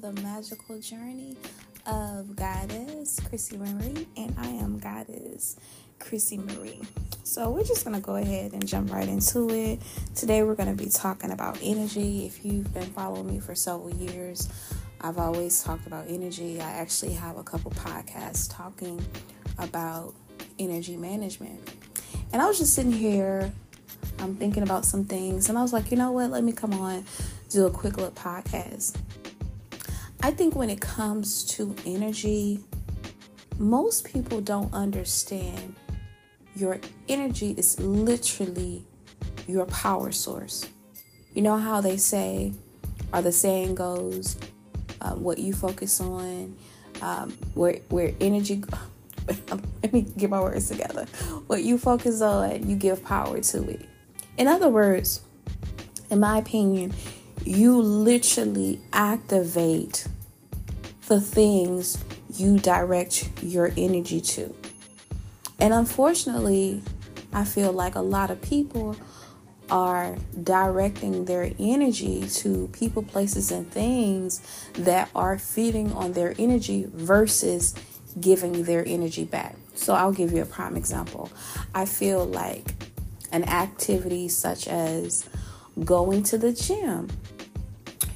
the magical journey of Goddess Chrissy Marie, and I am Goddess Chrissy Marie. So, we're just to go ahead and jump right into it. Today, we're to be talking about energy. If you've been following me for several years, I've always talked about energy. I actually have a couple podcasts talking about energy management. And I was just sitting here, I'm thinking about some things, and I was like, you know what? Let me come on, do a quick look podcast. I think when it comes to energy, most people don't understand your energy is literally your power source. You know how they say, or the saying goes, um, what you focus on, um, where where energy. Let me get my words together. What you focus on, you give power to it. In other words, in my opinion, you literally activate the things you direct your energy to. And unfortunately, I feel like a lot of people are directing their energy to people, places, and things that are feeding on their energy versus giving their energy back. So I'll give you a prime example. I feel like an activity such as going to the gym,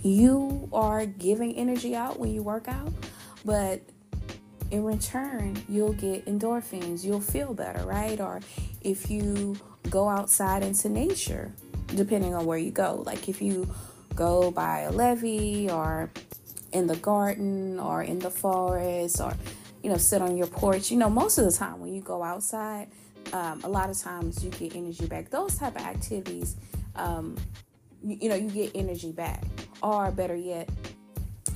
you are giving energy out when you work out, but in return, you'll get endorphins, you'll feel better, right? Or if you go outside into nature, depending on where you go, like if you go by a levee or in the garden or in the forest or you know sit on your porch you know most of the time when you go outside um, a lot of times you get energy back. Those type of activities um, you, you know you get energy back or better yet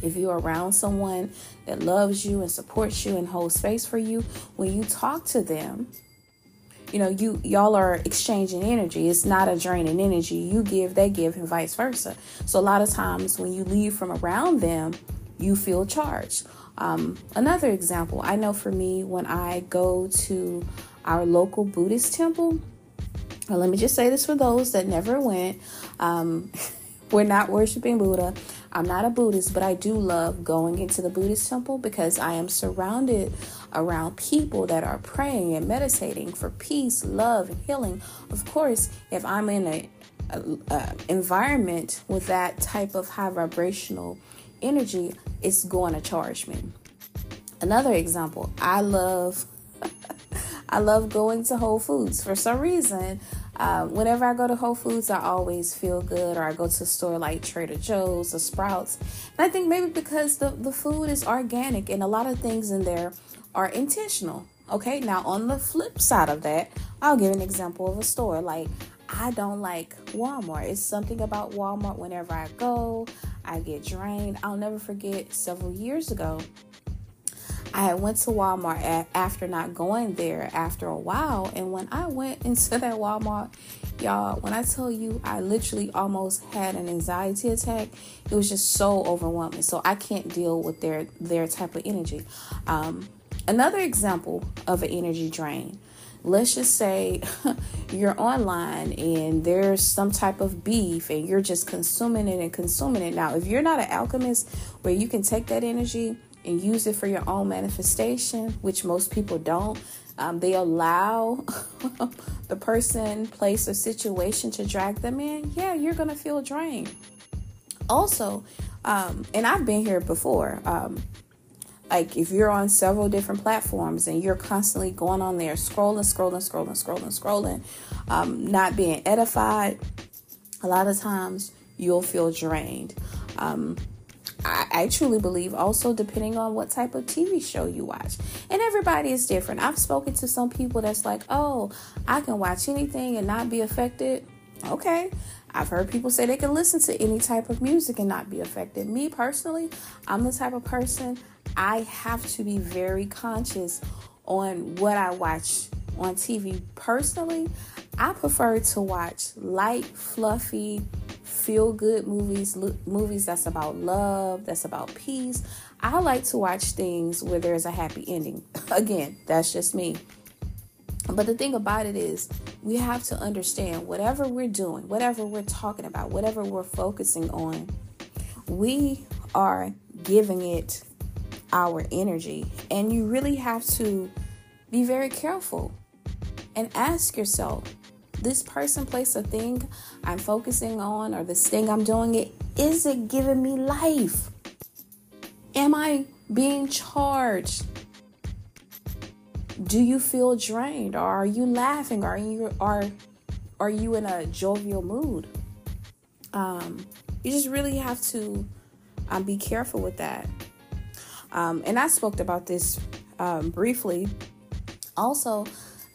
if you're around someone that loves you and supports you and holds space for you when you talk to them you know you y'all are exchanging energy. It's not a draining energy. You give they give and vice versa. So a lot of times when you leave from around them you feel charged. Um, another example i know for me when i go to our local buddhist temple well, let me just say this for those that never went um, we're not worshiping buddha I'm not a Buddhist, but I do love going into the Buddhist temple because I am surrounded around people that are praying and meditating for peace, love, and healing. Of course, if I'm in a, a, a environment with that type of high vibrational energy, it's going to charge me. Another example, I love I love going to Whole Foods. For some reason, uh, whenever I go to Whole Foods, I always feel good, or I go to a store like Trader Joe's or Sprouts. And I think maybe because the, the food is organic and a lot of things in there are intentional. Okay, now on the flip side of that, I'll give an example of a store. Like, I don't like Walmart. It's something about Walmart whenever I go, I get drained. I'll never forget several years ago, I went to Walmart after not going there after a while. And when I went into that Walmart, y'all, when I tell you I literally almost had an anxiety attack, it was just so overwhelming. So I can't deal with their their type of energy. Um, another example of an energy drain. Let's just say you're online and there's some type of beef and you're just consuming it and consuming it. Now, if you're not an alchemist where you can take that energy and use it for your own manifestation, which most people don't. Um, they allow the person, place, or situation to drag them in. Yeah, you're gonna feel drained. Also, um, and I've been here before. Um, like if you're on several different platforms and you're constantly going on there scrolling, scrolling, scrolling, scrolling, scrolling, um, not being edified, a lot of times you'll feel drained. Um, I, I truly believe also depending on what type of TV show you watch. And everybody is different. I've spoken to some people that's like, oh, I can watch anything and not be affected. Okay. I've heard people say they can listen to any type of music and not be affected. Me personally, I'm the type of person I have to be very conscious on what I watch on TV. Personally, I prefer to watch light, fluffy, feel good movies, lo- movies that's about love, that's about peace. I like to watch things where there's a happy ending. Again, that's just me. But the thing about it is, we have to understand whatever we're doing, whatever we're talking about, whatever we're focusing on, we are giving it our energy. And you really have to be very careful and ask yourself this person, place, a thing I'm focusing on, or this thing I'm doing it, is it giving me life? Am I being charged? Do you feel drained? Or are you laughing? Are you are are you in a jovial mood? Um, you just really have to um, be careful with that. Um, and I spoke about this um, briefly. Also,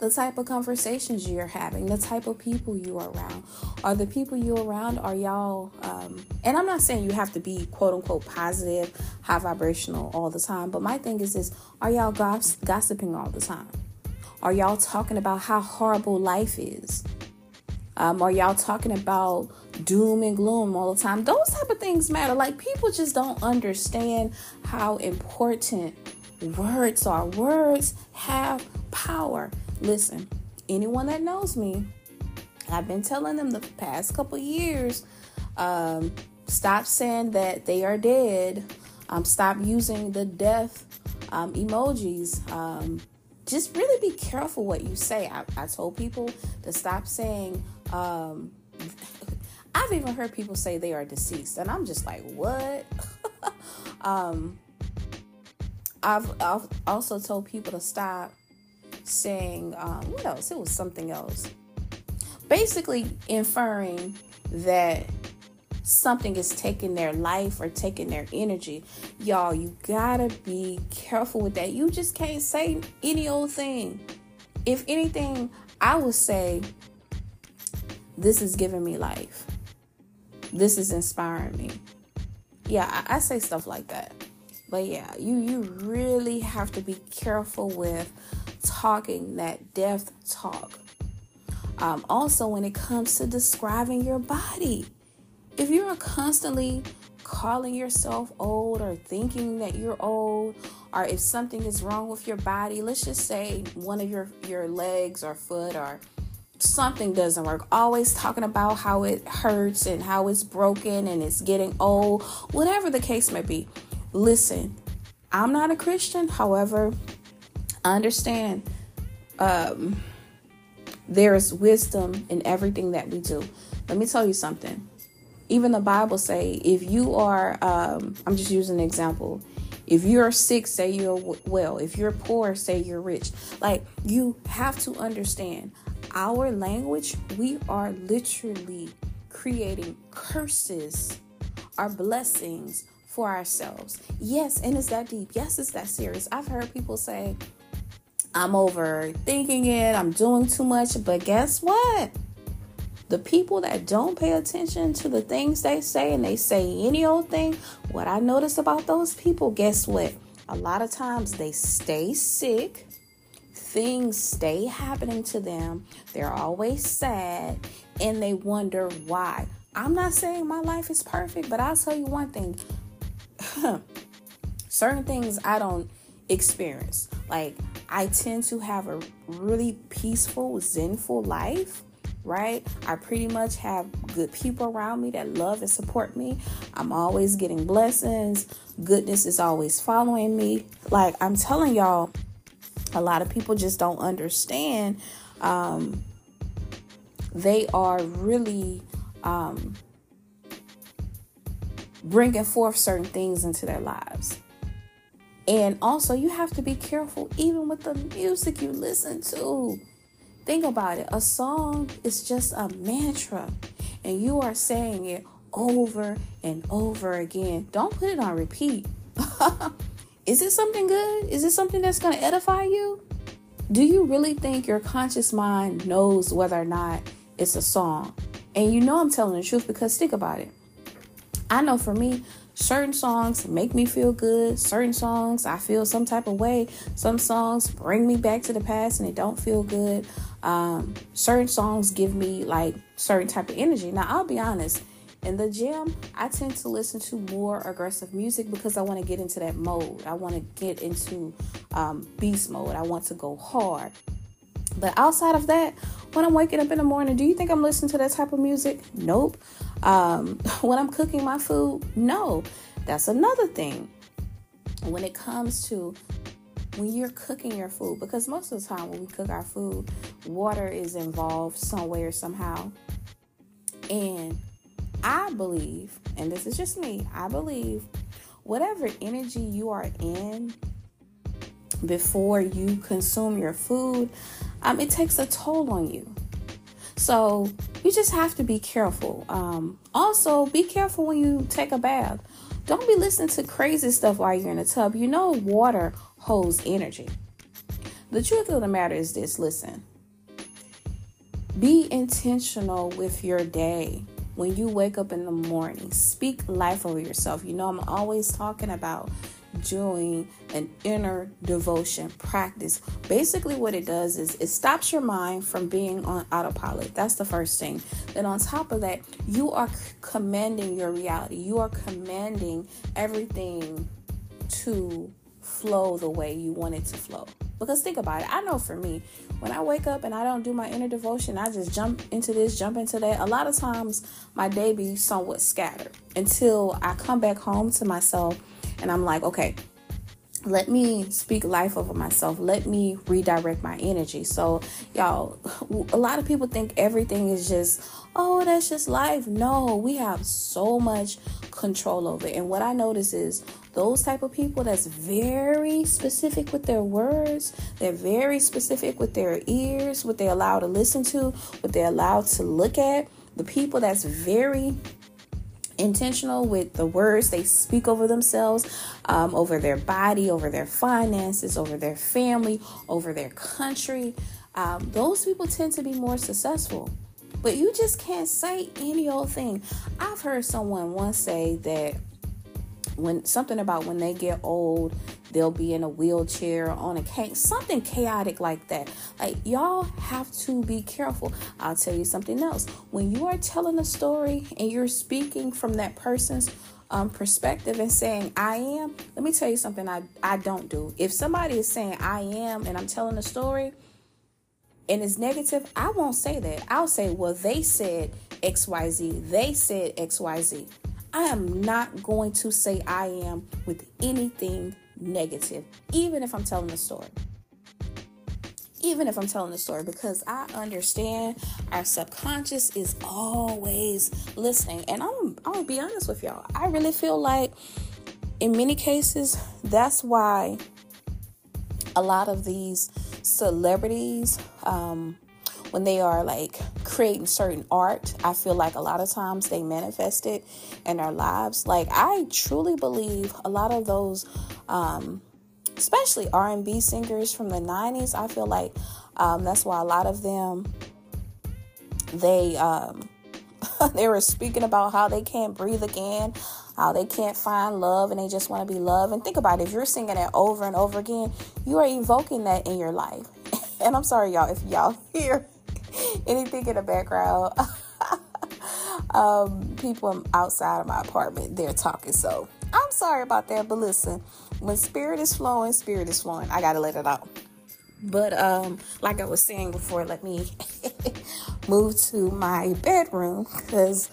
the type of conversations you're having, the type of people you are around. Are the people you around, are y'all, um, and I'm not saying you have to be quote unquote positive, high vibrational all the time, but my thing is this are y'all goss- gossiping all the time? Are y'all talking about how horrible life is? Um, are y'all talking about doom and gloom all the time? Those type of things matter. Like people just don't understand how important words are. Words have power. Listen, anyone that knows me, I've been telling them the past couple years, um, stop saying that they are dead. Um, stop using the death um, emojis. Um, just really be careful what you say. I, I told people to stop saying. Um, I've even heard people say they are deceased, and I'm just like, what? um, I've, I've also told people to stop saying, um, what else? It was something else. Basically, inferring that something is taking their life or taking their energy. Y'all, you gotta be careful with that. You just can't say any old thing. If anything, I would say, This is giving me life. This is inspiring me. Yeah, I, I say stuff like that. But yeah, you you really have to be careful with talking that death talk. Um, also, when it comes to describing your body, if you're constantly calling yourself old or thinking that you're old, or if something is wrong with your body, let's just say one of your, your legs or foot or something doesn't work, always talking about how it hurts and how it's broken and it's getting old, whatever the case may be. Listen, I'm not a Christian, however, I understand um, there is wisdom in everything that we do. Let me tell you something. Even the Bible say if you are, um, I'm just using an example. If you're sick, say you're well. If you're poor, say you're rich. Like you have to understand our language. We are literally creating curses, our blessings for ourselves. Yes, and it's that deep. Yes, it's that serious. I've heard people say, I'm overthinking it, I'm doing too much. But guess what? The people that don't pay attention to the things they say and they say any old thing, what I notice about those people, guess what? A lot of times they stay sick, things stay happening to them, they're always sad, and they wonder why. I'm not saying my life is perfect, but I'll tell you one thing certain things I don't experience. Like I tend to have a really peaceful, zenful life, right? I pretty much have good people around me that love and support me. I'm always getting blessings. Goodness is always following me. Like I'm telling y'all, a lot of people just don't understand. Um, they are really um, bringing forth certain things into their lives. And also, you have to be careful even with the music you listen to. Think about it a song is just a mantra, and you are saying it over and over again. Don't put it on repeat. is it something good? Is it something that's going to edify you? Do you really think your conscious mind knows whether or not it's a song? And you know I'm telling the truth because think about it. I know for me, certain songs make me feel good certain songs i feel some type of way some songs bring me back to the past and it don't feel good. Um, certain songs give me like certain type of energy. Now i'll be honest in the gym i tend to listen to more aggressive music because i want to get into that mode. I want to get into um, beast mode. I want to go hard but outside of that when i'm waking up in the morning do you think i'm listening to that type of music nope um, when I'm cooking my food, no. That's another thing. When it comes to when you're cooking your food, because most of the time when we cook our food, water is involved some way or somehow. And I believe, and this is just me, I believe whatever energy you are in before you consume your food, um, it takes a toll on you. So you just have to be careful. Um, also, be careful when you take a bath. Don't be listening to crazy stuff while you're in a tub. You know, water holds energy. The truth of the matter is this listen, be intentional with your day when you wake up in the morning. Speak life over yourself. You know, I'm always talking about doing an inner devotion practice. Basically, what it does is it stops your mind from being on autopilot. That's the first thing. Then, on top of that, you are commanding your reality, you are commanding everything to flow the way you want it to flow. Because think about it, I know for me, when I wake up and I don't do my inner devotion, I just jump into this, jump into that. A lot of times my day be somewhat scattered until I come back home to myself and I'm like, okay, let me speak life over myself. Let me redirect my energy. So, y'all, a lot of people think everything is just, oh, that's just life. No, we have so much control over it. And what I notice is those type of people that's very specific with their words, they're very specific with their ears, what they allow to listen to, what they allow to look at. The people that's very intentional with the words they speak over themselves, um, over their body, over their finances, over their family, over their country. Um, those people tend to be more successful. But you just can't say any old thing. I've heard someone once say that when something about when they get old, they'll be in a wheelchair on a cane, something chaotic like that. Like y'all have to be careful. I'll tell you something else. When you are telling a story and you're speaking from that person's um, perspective and saying I am, let me tell you something I, I don't do. If somebody is saying I am and I'm telling a story and it's negative, I won't say that. I'll say, well, they said XYZ. They said XYZ. I am not going to say I am with anything negative, even if I'm telling a story. Even if I'm telling a story, because I understand our subconscious is always listening. And I'm, I'm gonna be honest with y'all. I really feel like in many cases, that's why a lot of these celebrities, um, when they are like creating certain art, I feel like a lot of times they manifest it in our lives. Like I truly believe a lot of those, um, especially R and B singers from the '90s. I feel like um, that's why a lot of them they um, they were speaking about how they can't breathe again, how they can't find love, and they just want to be loved. And think about it, if you're singing it over and over again, you are evoking that in your life. and I'm sorry, y'all, if y'all hear anything in the background. um, people outside of my apartment, they're talking. So I'm sorry about that, but listen, when spirit is flowing, spirit is flowing. I gotta let it out. But um, like I was saying before, let me move to my bedroom because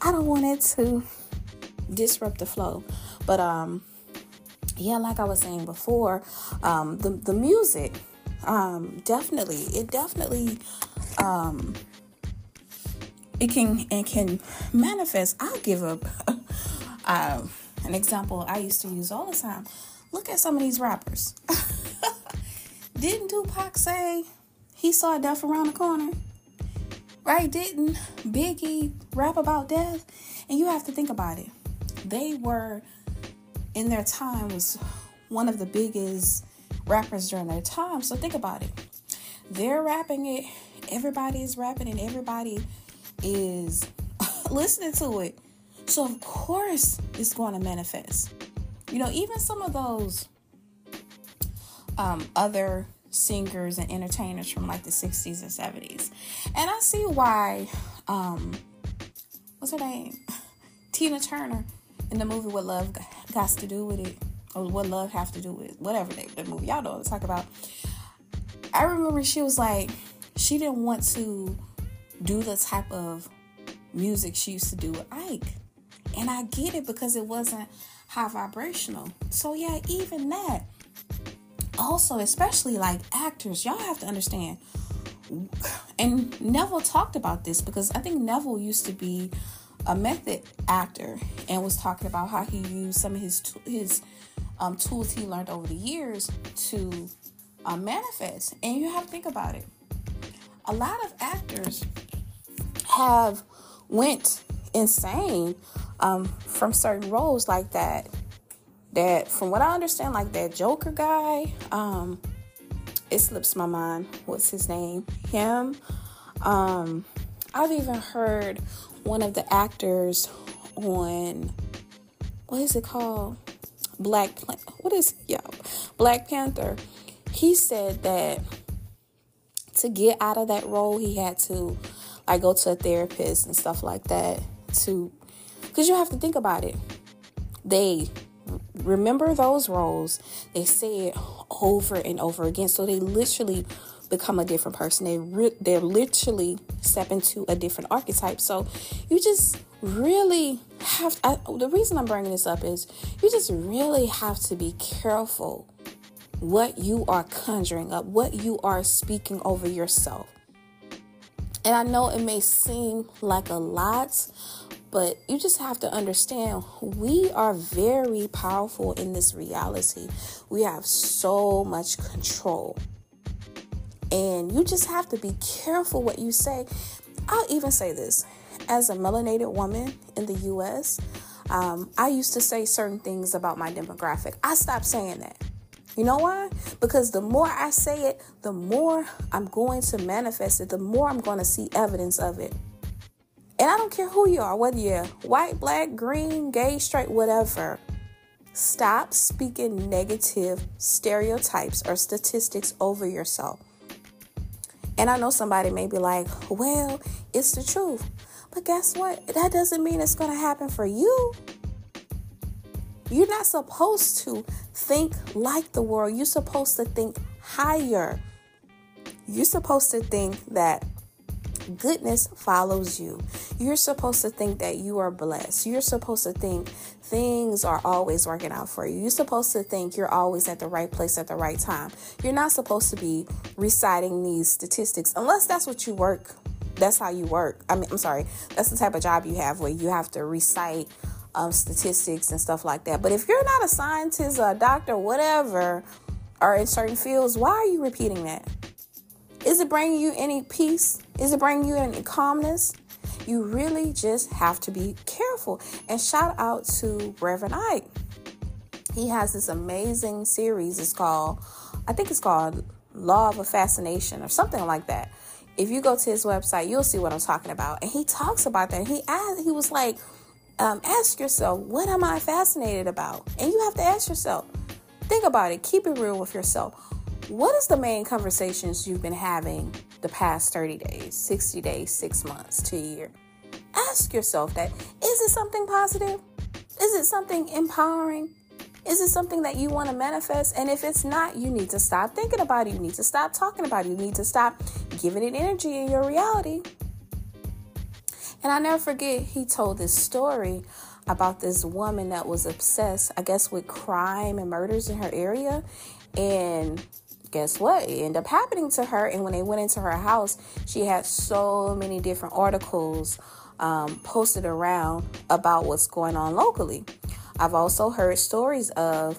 I don't want it to disrupt the flow. But um, yeah, like I was saying before, um, the the music, um, definitely, it definitely um, it can and can manifest. I'll give a uh, an example I used to use all the time. Look at some of these rappers. Didn't Tupac say he saw death around the corner? Right? Didn't Biggie rap about death? And you have to think about it. They were in their time was one of the biggest rappers during their time. So think about it. They're rapping it everybody is rapping and everybody is listening to it. So, of course, it's going to manifest. You know, even some of those um, other singers and entertainers from like the 60s and 70s. And I see why, um, what's her name? Tina Turner in the movie What Love Got to Do with It, or What Love Have to Do with whatever the movie, y'all know what I'm talking about. I remember she was like, she didn't want to do the type of music she used to do with Ike. And I get it because it wasn't high vibrational. So yeah, even that. Also, especially like actors, y'all have to understand. And Neville talked about this because I think Neville used to be a method actor and was talking about how he used some of his his um, tools he learned over the years to uh, manifest. And you have to think about it. A lot of actors have went insane um, from certain roles like that. That, from what I understand, like that Joker guy, um, it slips my mind. What's his name? Him. Um, I've even heard one of the actors on what is it called? Black what is yeah Black Panther. He said that to get out of that role, he had to like go to a therapist and stuff like that to because you have to think about it. They remember those roles. They say it over and over again. So they literally become a different person. They re- they're literally step into a different archetype. So you just really have. I, the reason I'm bringing this up is you just really have to be careful what you are conjuring up, what you are speaking over yourself. And I know it may seem like a lot, but you just have to understand we are very powerful in this reality. We have so much control. And you just have to be careful what you say. I'll even say this as a melanated woman in the US, um, I used to say certain things about my demographic. I stopped saying that. You know why? Because the more I say it, the more I'm going to manifest it, the more I'm going to see evidence of it. And I don't care who you are, whether you're white, black, green, gay, straight, whatever. Stop speaking negative stereotypes or statistics over yourself. And I know somebody may be like, well, it's the truth. But guess what? That doesn't mean it's going to happen for you. You're not supposed to think like the world. You're supposed to think higher. You're supposed to think that goodness follows you. You're supposed to think that you are blessed. You're supposed to think things are always working out for you. You're supposed to think you're always at the right place at the right time. You're not supposed to be reciting these statistics unless that's what you work. That's how you work. I mean, I'm sorry. That's the type of job you have where you have to recite um, statistics and stuff like that. But if you're not a scientist a doctor, whatever, or in certain fields, why are you repeating that? Is it bringing you any peace? Is it bringing you any calmness? You really just have to be careful. And shout out to Reverend Ike. He has this amazing series. It's called, I think it's called Law of a Fascination or something like that. If you go to his website, you'll see what I'm talking about. And he talks about that. He asked, he was like, um, ask yourself, what am I fascinated about? And you have to ask yourself, think about it, keep it real with yourself. What is the main conversations you've been having the past 30 days, 60 days, six months two year? Ask yourself that. Is it something positive? Is it something empowering? Is it something that you want to manifest? And if it's not, you need to stop thinking about it. You need to stop talking about it. You need to stop giving it energy in your reality. And I never forget, he told this story about this woman that was obsessed, I guess, with crime and murders in her area. And guess what? It ended up happening to her. And when they went into her house, she had so many different articles um, posted around about what's going on locally. I've also heard stories of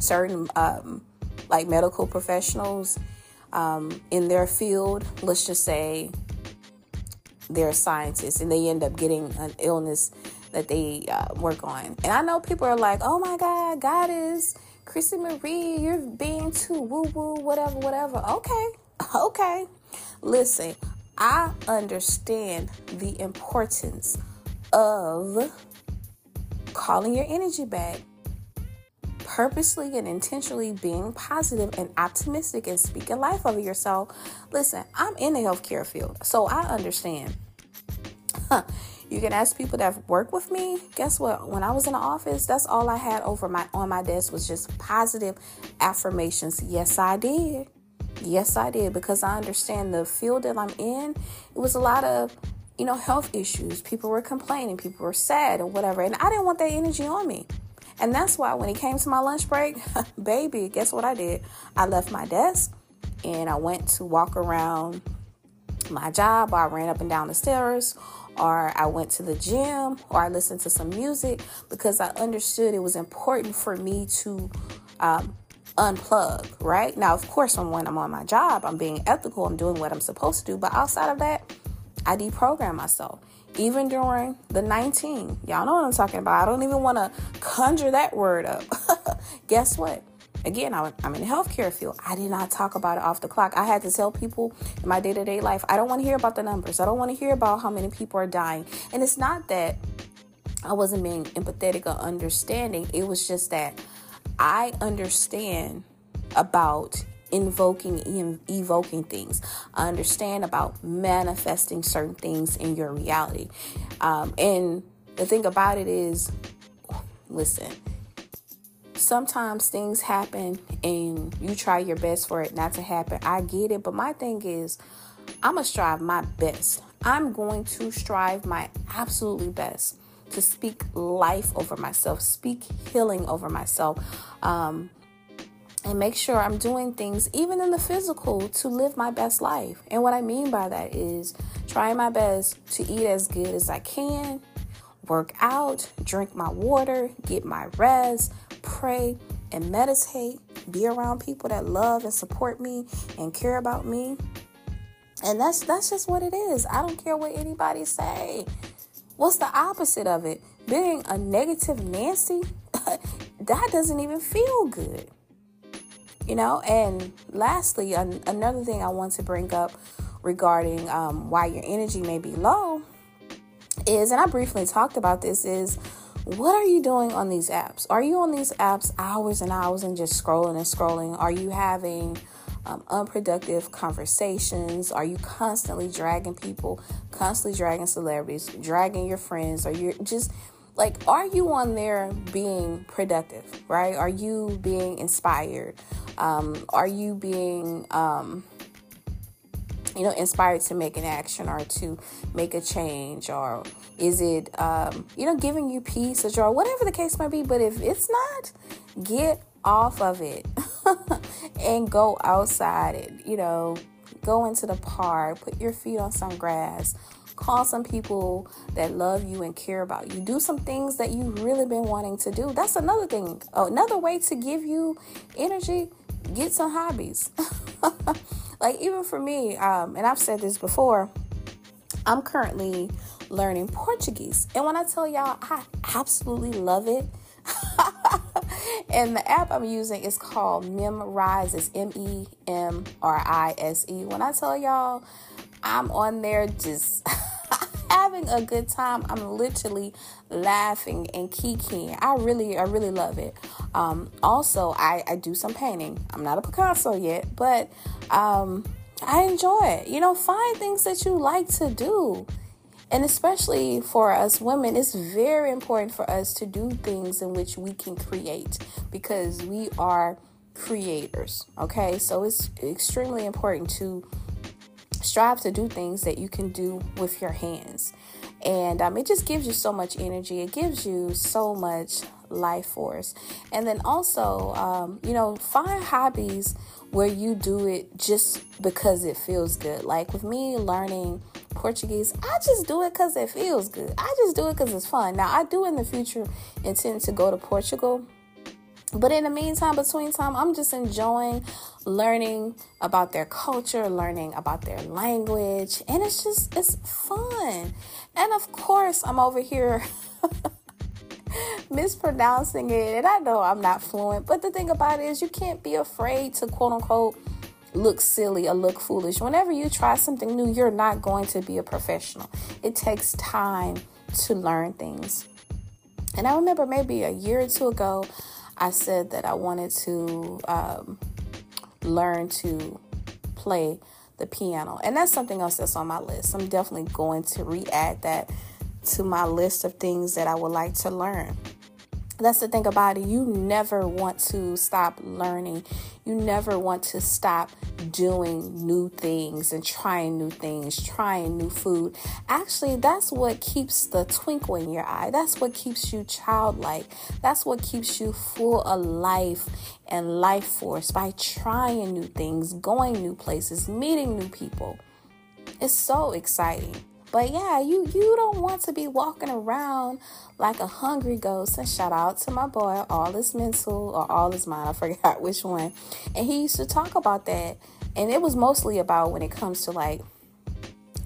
certain, um, like medical professionals um, in their field, let's just say they're scientists, and they end up getting an illness that they uh, work on. And I know people are like, oh my God, Goddess Chrissy Marie, you're being too woo woo, whatever, whatever. Okay, okay. Listen, I understand the importance of calling your energy back, purposely and intentionally being positive and optimistic and speaking life over yourself. Listen, I'm in the healthcare field, so I understand. You can ask people that work with me. Guess what? When I was in the office, that's all I had over my on my desk was just positive affirmations. Yes, I did. Yes, I did because I understand the field that I'm in. It was a lot of, you know, health issues. People were complaining, people were sad or whatever, and I didn't want that energy on me. And that's why when he came to my lunch break, baby, guess what I did? I left my desk and I went to walk around my job, or I ran up and down the stairs, or I went to the gym, or I listened to some music because I understood it was important for me to um, unplug, right? Now, of course, when I'm on my job, I'm being ethical, I'm doing what I'm supposed to do, but outside of that, I deprogram myself. Even during the 19, y'all know what I'm talking about. I don't even want to conjure that word up. Guess what? Again, I, am in the healthcare field. I did not talk about it off the clock. I had to tell people in my day to day life, I don't want to hear about the numbers. I don't want to hear about how many people are dying. And it's not that I wasn't being empathetic or understanding, it was just that I understand about invoking evoking things. Understand about manifesting certain things in your reality. Um, and the thing about it is listen sometimes things happen and you try your best for it not to happen. I get it but my thing is i'm gonna strive my best. I'm going to strive my absolutely best to speak life over myself speak healing over myself. Um, and make sure I'm doing things, even in the physical, to live my best life. And what I mean by that is trying my best to eat as good as I can, work out, drink my water, get my rest, pray, and meditate, be around people that love and support me and care about me. And that's that's just what it is. I don't care what anybody say. What's the opposite of it? Being a negative Nancy, that doesn't even feel good you know? And lastly an- another thing i want to bring up regarding um, why your energy may be low is and i briefly talked about this is what are you doing on these apps? Are you on these apps hours and hours and just scrolling and scrolling? Are you having um, unproductive conversations? Are you constantly dragging people constantly dragging celebrities dragging your friends? Or you're just like are you on there being productive right? Are you being inspired? Um, are you being um, you know inspired to make an action or to make a change? Or is it um, you know giving you peace or joy? Whatever the case might be but if it's not get off of it and go outside you know? Go into the park put your feet on some grass Call some people that love you and care about you. Do some things that you've really been wanting to do. That's another thing. Another way to give you energy, get some hobbies. like even for me, um, and I've said this before, I'm currently learning Portuguese. And when I tell y'all, I absolutely love it. and the app I'm using is called Memrise. It's M E M R I S E. When I tell y'all, I'm on there just having a good time. I'm literally laughing and kikiing. I really, I really love it. Um, also, I, I do some painting. I'm not a Picasso yet, but um, I enjoy it. You know, find things that you like to do. And especially for us women, it's very important for us to do things in which we can create because we are creators. Okay, so it's extremely important to strive to do things that you can do with your hands. And um, it just gives you so much energy. It gives you so much life force. And then also, um, you know, find hobbies where you do it just because it feels good. Like with me learning Portuguese, I just do it because it feels good. I just do it because it's fun. Now, I do in the future intend to go to Portugal but in the meantime, between time, I'm just enjoying learning about their culture, learning about their language, and it's just it's fun. And of course, I'm over here mispronouncing it, and I know I'm not fluent, but the thing about it is you can't be afraid to quote unquote look silly or look foolish. Whenever you try something new, you're not going to be a professional. It takes time to learn things. And I remember maybe a year or two ago, I said that I wanted to um, learn to play the piano. And that's something else that's on my list. I'm definitely going to re add that to my list of things that I would like to learn. That's the thing about it. You never want to stop learning. You never want to stop doing new things and trying new things, trying new food. Actually, that's what keeps the twinkle in your eye. That's what keeps you childlike. That's what keeps you full of life and life force by trying new things, going new places, meeting new people. It's so exciting. But yeah, you you don't want to be walking around like a hungry ghost. And shout out to my boy, All is Mental or All is Mine. I forgot which one. And he used to talk about that. And it was mostly about when it comes to like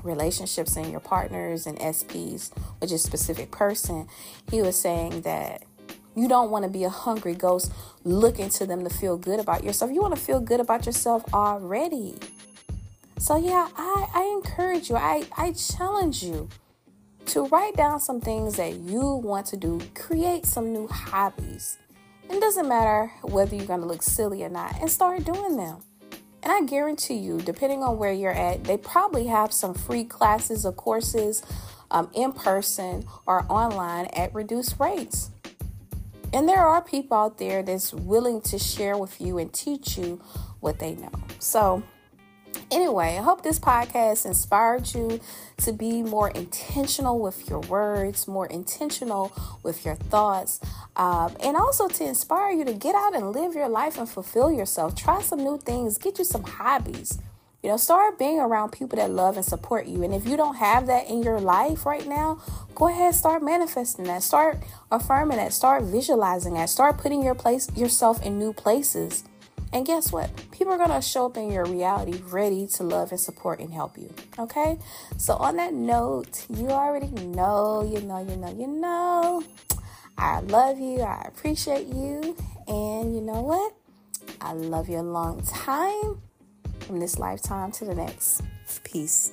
relationships and your partners and SPs, which is specific person. He was saying that you don't want to be a hungry ghost looking to them to feel good about yourself. You want to feel good about yourself already. So, yeah, I, I encourage you, I, I challenge you to write down some things that you want to do, create some new hobbies. It doesn't matter whether you're going to look silly or not, and start doing them. And I guarantee you, depending on where you're at, they probably have some free classes or courses um, in person or online at reduced rates. And there are people out there that's willing to share with you and teach you what they know. So, Anyway, I hope this podcast inspired you to be more intentional with your words, more intentional with your thoughts, um, and also to inspire you to get out and live your life and fulfill yourself. Try some new things, get you some hobbies. You know, start being around people that love and support you. And if you don't have that in your life right now, go ahead start manifesting that. Start affirming that. Start visualizing that. Start putting your place yourself in new places. And guess what? People are going to show up in your reality ready to love and support and help you. Okay? So, on that note, you already know, you know, you know, you know. I love you. I appreciate you. And you know what? I love you a long time from this lifetime to the next. Peace.